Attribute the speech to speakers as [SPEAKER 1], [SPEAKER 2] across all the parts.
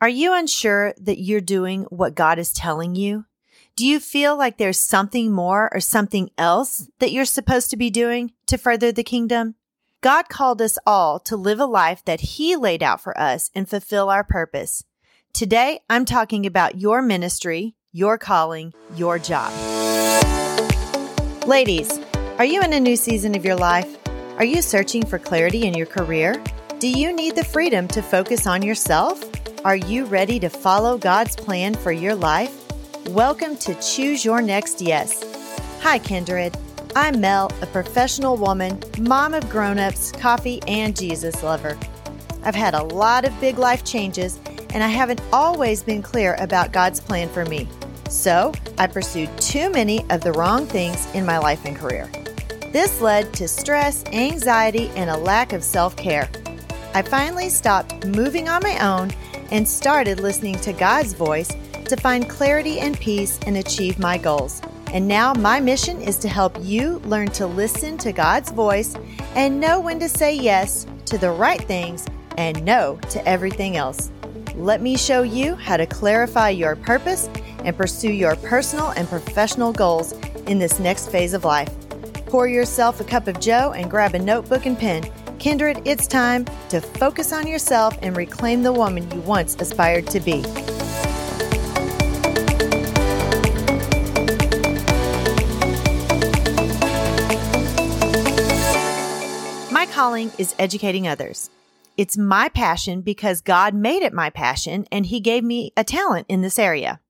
[SPEAKER 1] Are you unsure that you're doing what God is telling you? Do you feel like there's something more or something else that you're supposed to be doing to further the kingdom? God called us all to live a life that He laid out for us and fulfill our purpose. Today, I'm talking about your ministry, your calling, your job. Ladies, are you in a new season of your life? Are you searching for clarity in your career? Do you need the freedom to focus on yourself? Are you ready to follow God's plan for your life? Welcome to Choose Your Next Yes. Hi, Kindred. I'm Mel, a professional woman, mom of grown ups, coffee, and Jesus lover. I've had a lot of big life changes, and I haven't always been clear about God's plan for me. So I pursued too many of the wrong things in my life and career. This led to stress, anxiety, and a lack of self care. I finally stopped moving on my own and started listening to God's voice to find clarity and peace and achieve my goals. And now my mission is to help you learn to listen to God's voice and know when to say yes to the right things and no to everything else. Let me show you how to clarify your purpose and pursue your personal and professional goals in this next phase of life. Pour yourself a cup of joe and grab a notebook and pen Kindred, it's time to focus on yourself and reclaim the woman you once aspired to be. My calling is educating others. It's my passion because God made it my passion and He gave me a talent in this area.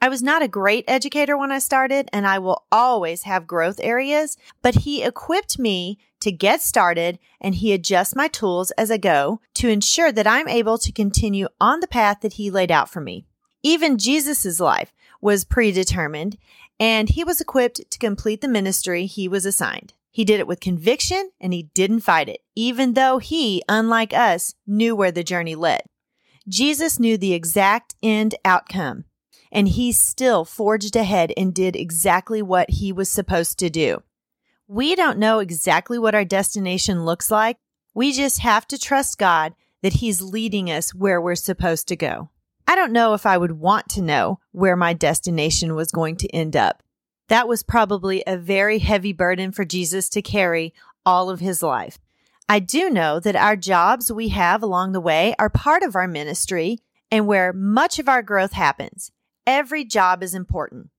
[SPEAKER 1] I was not a great educator when I started, and I will always have growth areas, but he equipped me to get started and he adjusts my tools as I go to ensure that I'm able to continue on the path that he laid out for me. Even Jesus' life was predetermined, and he was equipped to complete the ministry he was assigned. He did it with conviction and he didn't fight it, even though he, unlike us, knew where the journey led. Jesus knew the exact end outcome and he still forged ahead and did exactly what he was supposed to do. We don't know exactly what our destination looks like. We just have to trust God that he's leading us where we're supposed to go. I don't know if I would want to know where my destination was going to end up. That was probably a very heavy burden for Jesus to carry all of his life. I do know that our jobs we have along the way are part of our ministry and where much of our growth happens. Every job is important.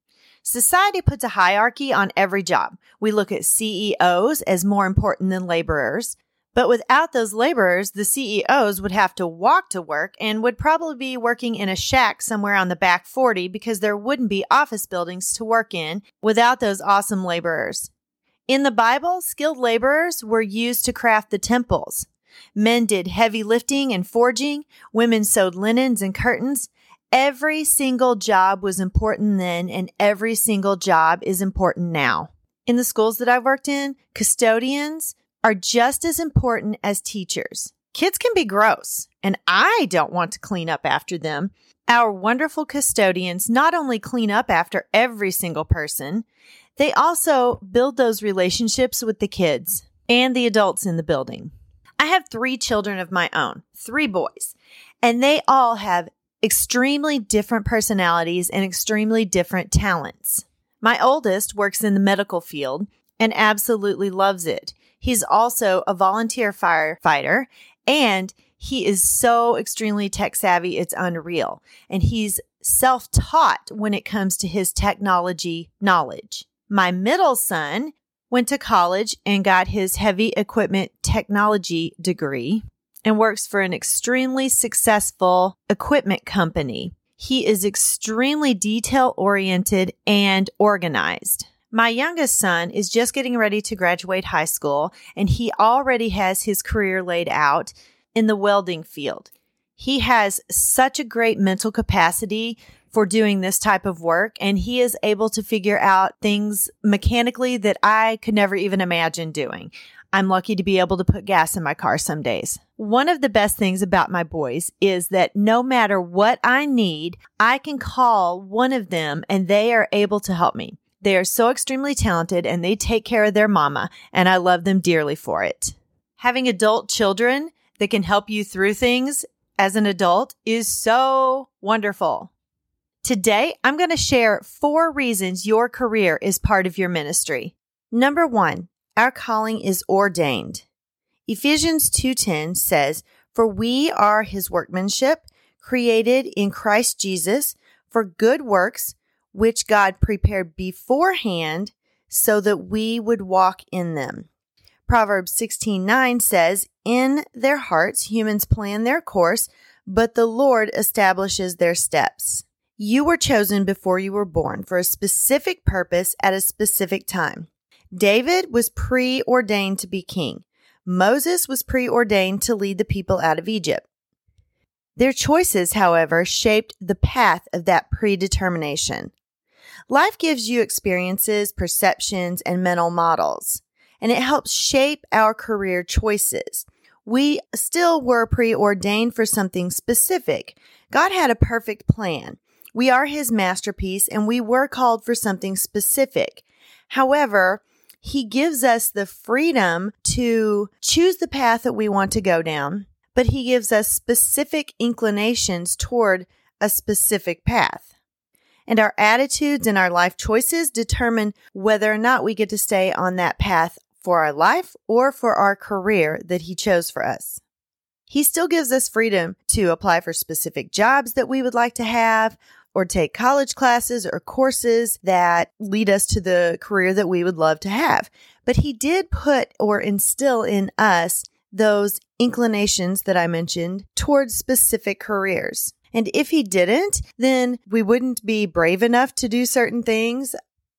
[SPEAKER 1] Society puts a hierarchy on every job. We look at CEOs as more important than laborers. But without those laborers, the CEOs would have to walk to work and would probably be working in a shack somewhere on the back 40 because there wouldn't be office buildings to work in without those awesome laborers. In the Bible, skilled laborers were used to craft the temples. Men did heavy lifting and forging, women sewed linens and curtains, Every single job was important then, and every single job is important now. In the schools that I've worked in, custodians are just as important as teachers. Kids can be gross, and I don't want to clean up after them. Our wonderful custodians not only clean up after every single person, they also build those relationships with the kids and the adults in the building. I have three children of my own, three boys, and they all have extremely different personalities and extremely different talents. My oldest works in the medical field and absolutely loves it. He's also a volunteer firefighter and he is so extremely tech savvy, it's unreal. And he's self taught when it comes to his technology knowledge. My middle son went to college and got his heavy equipment technology degree and works for an extremely successful equipment company. He is extremely detail oriented and organized. My youngest son is just getting ready to graduate high school and he already has his career laid out in the welding field. He has such a great mental capacity for doing this type of work and he is able to figure out things mechanically that I could never even imagine doing. I'm lucky to be able to put gas in my car some days. One of the best things about my boys is that no matter what I need, I can call one of them and they are able to help me. They are so extremely talented and they take care of their mama, and I love them dearly for it. Having adult children that can help you through things as an adult is so wonderful. Today, I'm going to share four reasons your career is part of your ministry. Number one, our calling is ordained. Ephesians 2.10 says, For we are his workmanship, created in Christ Jesus for good works, which God prepared beforehand so that we would walk in them. Proverbs 16:9 says, "In their hearts humans plan their course, but the Lord establishes their steps." You were chosen before you were born for a specific purpose at a specific time. David was preordained to be king. Moses was preordained to lead the people out of Egypt. Their choices, however, shaped the path of that predetermination. Life gives you experiences, perceptions, and mental models, and it helps shape our career choices. We still were preordained for something specific. God had a perfect plan. We are his masterpiece and we were called for something specific. However, he gives us the freedom to choose the path that we want to go down, but he gives us specific inclinations toward a specific path. And our attitudes and our life choices determine whether or not we get to stay on that path for our life or for our career that he chose for us. He still gives us freedom to apply for specific jobs that we would like to have or take college classes or courses that lead us to the career that we would love to have. But he did put or instill in us those inclinations that I mentioned towards specific careers. And if he didn't, then we wouldn't be brave enough to do certain things.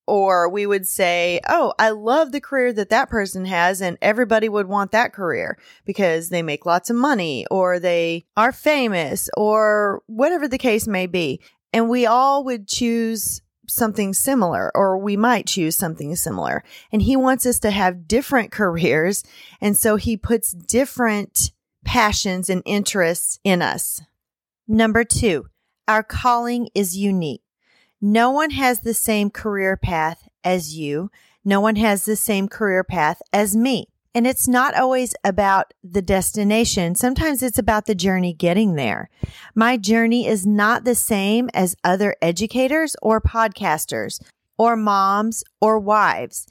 [SPEAKER 1] Or we would say, Oh, I love the career that that person has, and everybody would want that career because they make lots of money or they are famous or whatever the case may be and we all would choose something similar or we might choose something similar. And he wants us to have different careers. And so he puts different passions and interests in us. Number two, our calling is unique. No one has the same career path as you. No one has the same career path as me. And it's not always about the destination. Sometimes it's about the journey getting there. My journey is not the same as other educators or podcasters or moms or wives.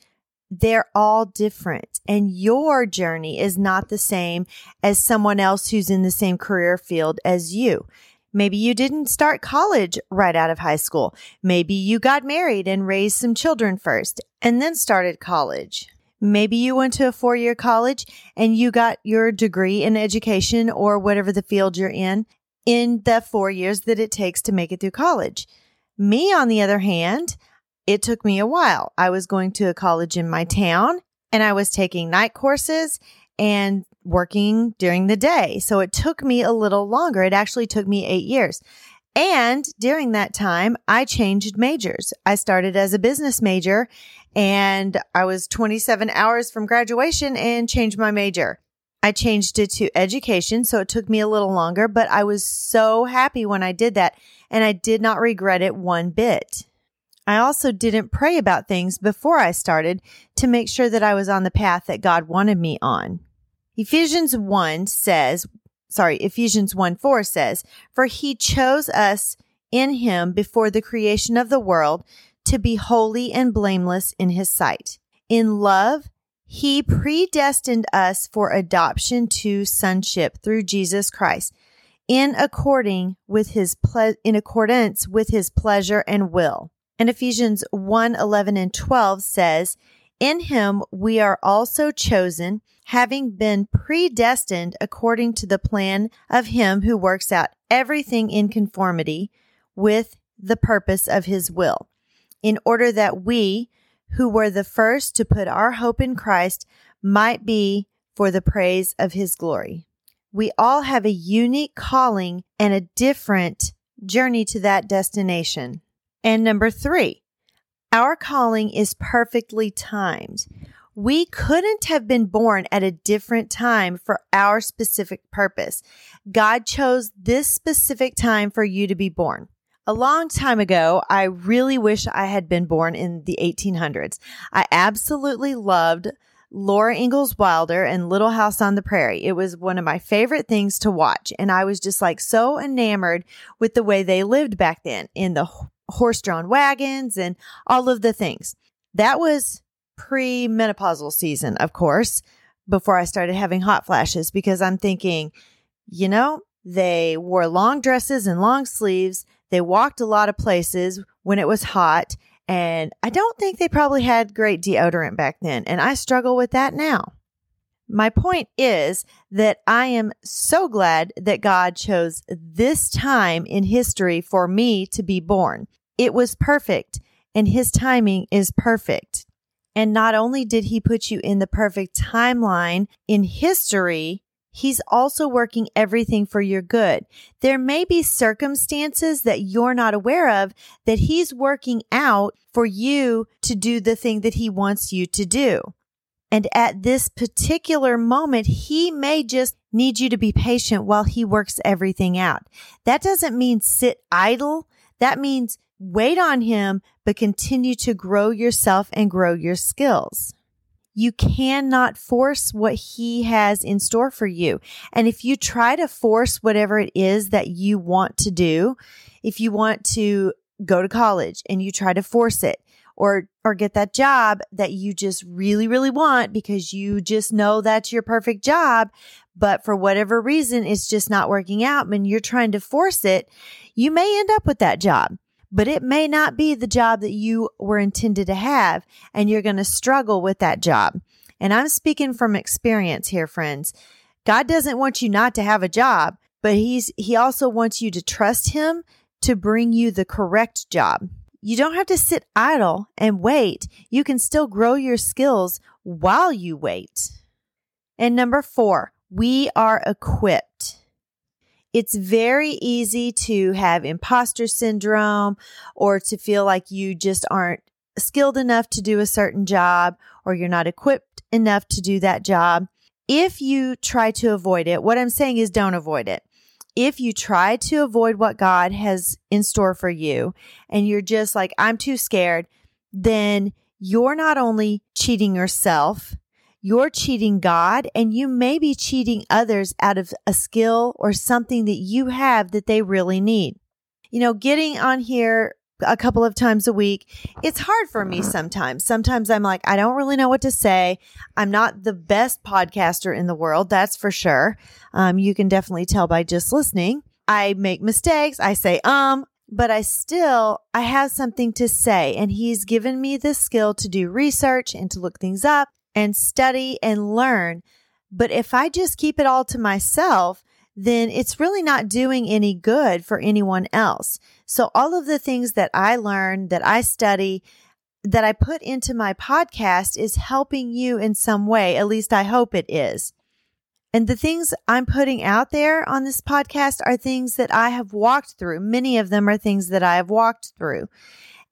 [SPEAKER 1] They're all different and your journey is not the same as someone else who's in the same career field as you. Maybe you didn't start college right out of high school. Maybe you got married and raised some children first and then started college. Maybe you went to a four year college and you got your degree in education or whatever the field you're in in the four years that it takes to make it through college. Me, on the other hand, it took me a while. I was going to a college in my town and I was taking night courses and working during the day. So it took me a little longer. It actually took me eight years. And during that time, I changed majors. I started as a business major and I was 27 hours from graduation and changed my major. I changed it to education, so it took me a little longer, but I was so happy when I did that and I did not regret it one bit. I also didn't pray about things before I started to make sure that I was on the path that God wanted me on. Ephesians 1 says, sorry, Ephesians 1 4 says, For he chose us in him before the creation of the world to be holy and blameless in his sight. In love, he predestined us for adoption to sonship through Jesus Christ in according with his ple- in accordance with his pleasure and will. And Ephesians 1 11 and 12 says, In him we are also chosen having been predestined according to the plan of him who works out everything in conformity with the purpose of his will, in order that we, who were the first to put our hope in Christ, might be for the praise of his glory. We all have a unique calling and a different journey to that destination. And number three, our calling is perfectly timed. We couldn't have been born at a different time for our specific purpose. God chose this specific time for you to be born. A long time ago, I really wish I had been born in the 1800s. I absolutely loved Laura Ingalls Wilder and Little House on the Prairie. It was one of my favorite things to watch. And I was just like so enamored with the way they lived back then in the horse drawn wagons and all of the things. That was pre menopausal season, of course, before I started having hot flashes because I'm thinking, you know, they wore long dresses and long sleeves. They walked a lot of places when it was hot. And I don't think they probably had great deodorant back then. And I struggle with that now. My point is that I am so glad that God chose this time in history for me to be born. It was perfect and his timing is perfect. And not only did he put you in the perfect timeline in history, he's also working everything for your good. There may be circumstances that you're not aware of that he's working out for you to do the thing that he wants you to do. And at this particular moment, he may just need you to be patient while he works everything out. That doesn't mean sit idle. That means wait on him, but continue to grow yourself and grow your skills. You cannot force what he has in store for you. And if you try to force whatever it is that you want to do, if you want to go to college and you try to force it or or get that job that you just really really want because you just know that's your perfect job but for whatever reason it's just not working out and you're trying to force it you may end up with that job but it may not be the job that you were intended to have, and you're going to struggle with that job. And I'm speaking from experience here, friends. God doesn't want you not to have a job, but he's, he also wants you to trust him to bring you the correct job. You don't have to sit idle and wait. You can still grow your skills while you wait. And number four, we are equipped. It's very easy to have imposter syndrome or to feel like you just aren't skilled enough to do a certain job or you're not equipped enough to do that job. If you try to avoid it, what I'm saying is don't avoid it. If you try to avoid what God has in store for you and you're just like, I'm too scared, then you're not only cheating yourself, you're cheating God and you may be cheating others out of a skill or something that you have that they really need. You know, getting on here a couple of times a week, it's hard for me sometimes. Sometimes I'm like, I don't really know what to say. I'm not the best podcaster in the world, that's for sure. Um, you can definitely tell by just listening. I make mistakes. I say, um, but I still, I have something to say. And he's given me the skill to do research and to look things up and study and learn. But if I just keep it all to myself, then it's really not doing any good for anyone else. So all of the things that I learn, that I study, that I put into my podcast is helping you in some way. At least I hope it is. And the things I'm putting out there on this podcast are things that I have walked through. Many of them are things that I have walked through.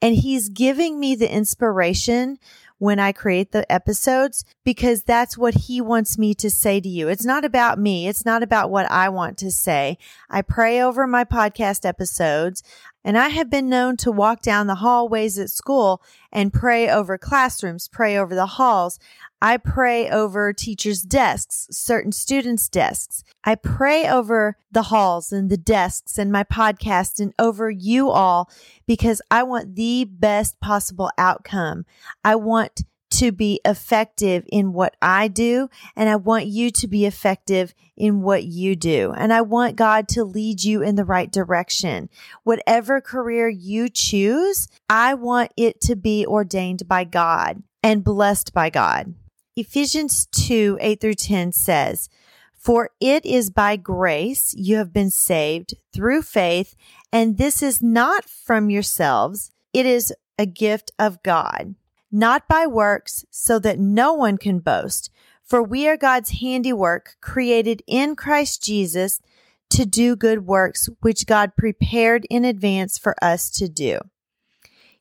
[SPEAKER 1] And he's giving me the inspiration when I create the episodes because that's what he wants me to say to you. It's not about me. It's not about what I want to say. I pray over my podcast episodes and I have been known to walk down the hallways at school and pray over classrooms, pray over the halls. I pray over teachers' desks, certain students' desks. I pray over the halls and the desks and my podcast and over you all because I want the best possible outcome. I want to be effective in what I do, and I want you to be effective in what you do. And I want God to lead you in the right direction. Whatever career you choose, I want it to be ordained by God and blessed by God. Ephesians 2 8 through 10 says, For it is by grace you have been saved through faith, and this is not from yourselves, it is a gift of God, not by works, so that no one can boast. For we are God's handiwork, created in Christ Jesus to do good works, which God prepared in advance for us to do.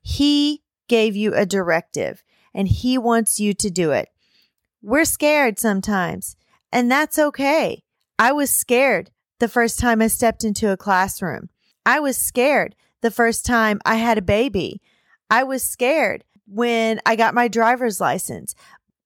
[SPEAKER 1] He gave you a directive, and He wants you to do it. We're scared sometimes, and that's okay. I was scared the first time I stepped into a classroom. I was scared the first time I had a baby. I was scared when I got my driver's license.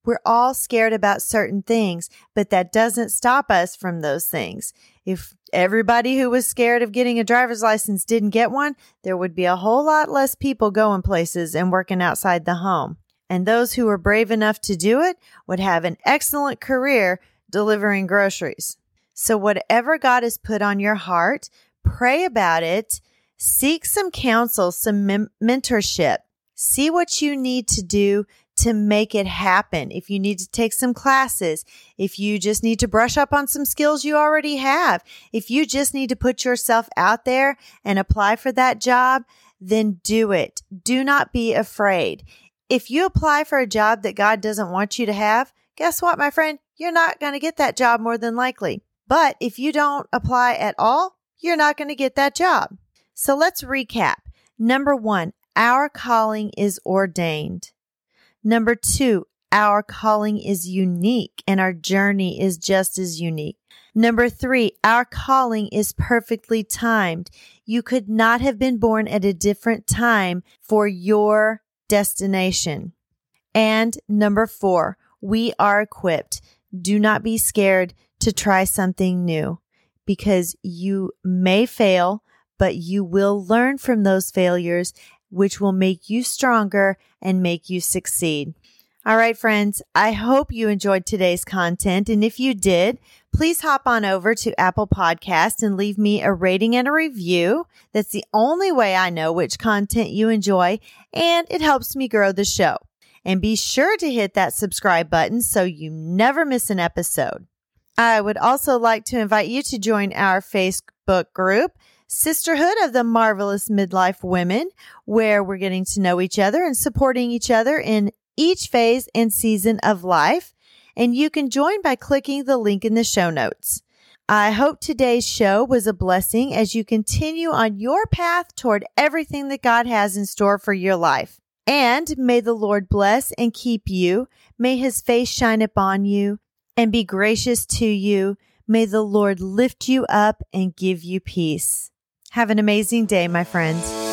[SPEAKER 1] We're all scared about certain things, but that doesn't stop us from those things. If everybody who was scared of getting a driver's license didn't get one, there would be a whole lot less people going places and working outside the home. And those who were brave enough to do it would have an excellent career delivering groceries. So, whatever God has put on your heart, pray about it, seek some counsel, some mem- mentorship, see what you need to do to make it happen. If you need to take some classes, if you just need to brush up on some skills you already have, if you just need to put yourself out there and apply for that job, then do it. Do not be afraid. If you apply for a job that God doesn't want you to have, guess what, my friend? You're not going to get that job more than likely. But if you don't apply at all, you're not going to get that job. So let's recap. Number one, our calling is ordained. Number two, our calling is unique and our journey is just as unique. Number three, our calling is perfectly timed. You could not have been born at a different time for your destination. And number four, we are equipped. Do not be scared to try something new because you may fail, but you will learn from those failures, which will make you stronger and make you succeed. All right, friends, I hope you enjoyed today's content. And if you did, please hop on over to Apple Podcast and leave me a rating and a review. That's the only way I know which content you enjoy, and it helps me grow the show. And be sure to hit that subscribe button so you never miss an episode. I would also like to invite you to join our Facebook group, Sisterhood of the Marvelous Midlife Women, where we're getting to know each other and supporting each other in each phase and season of life. And you can join by clicking the link in the show notes. I hope today's show was a blessing as you continue on your path toward everything that God has in store for your life. And may the Lord bless and keep you. May his face shine upon you and be gracious to you. May the Lord lift you up and give you peace. Have an amazing day, my friends.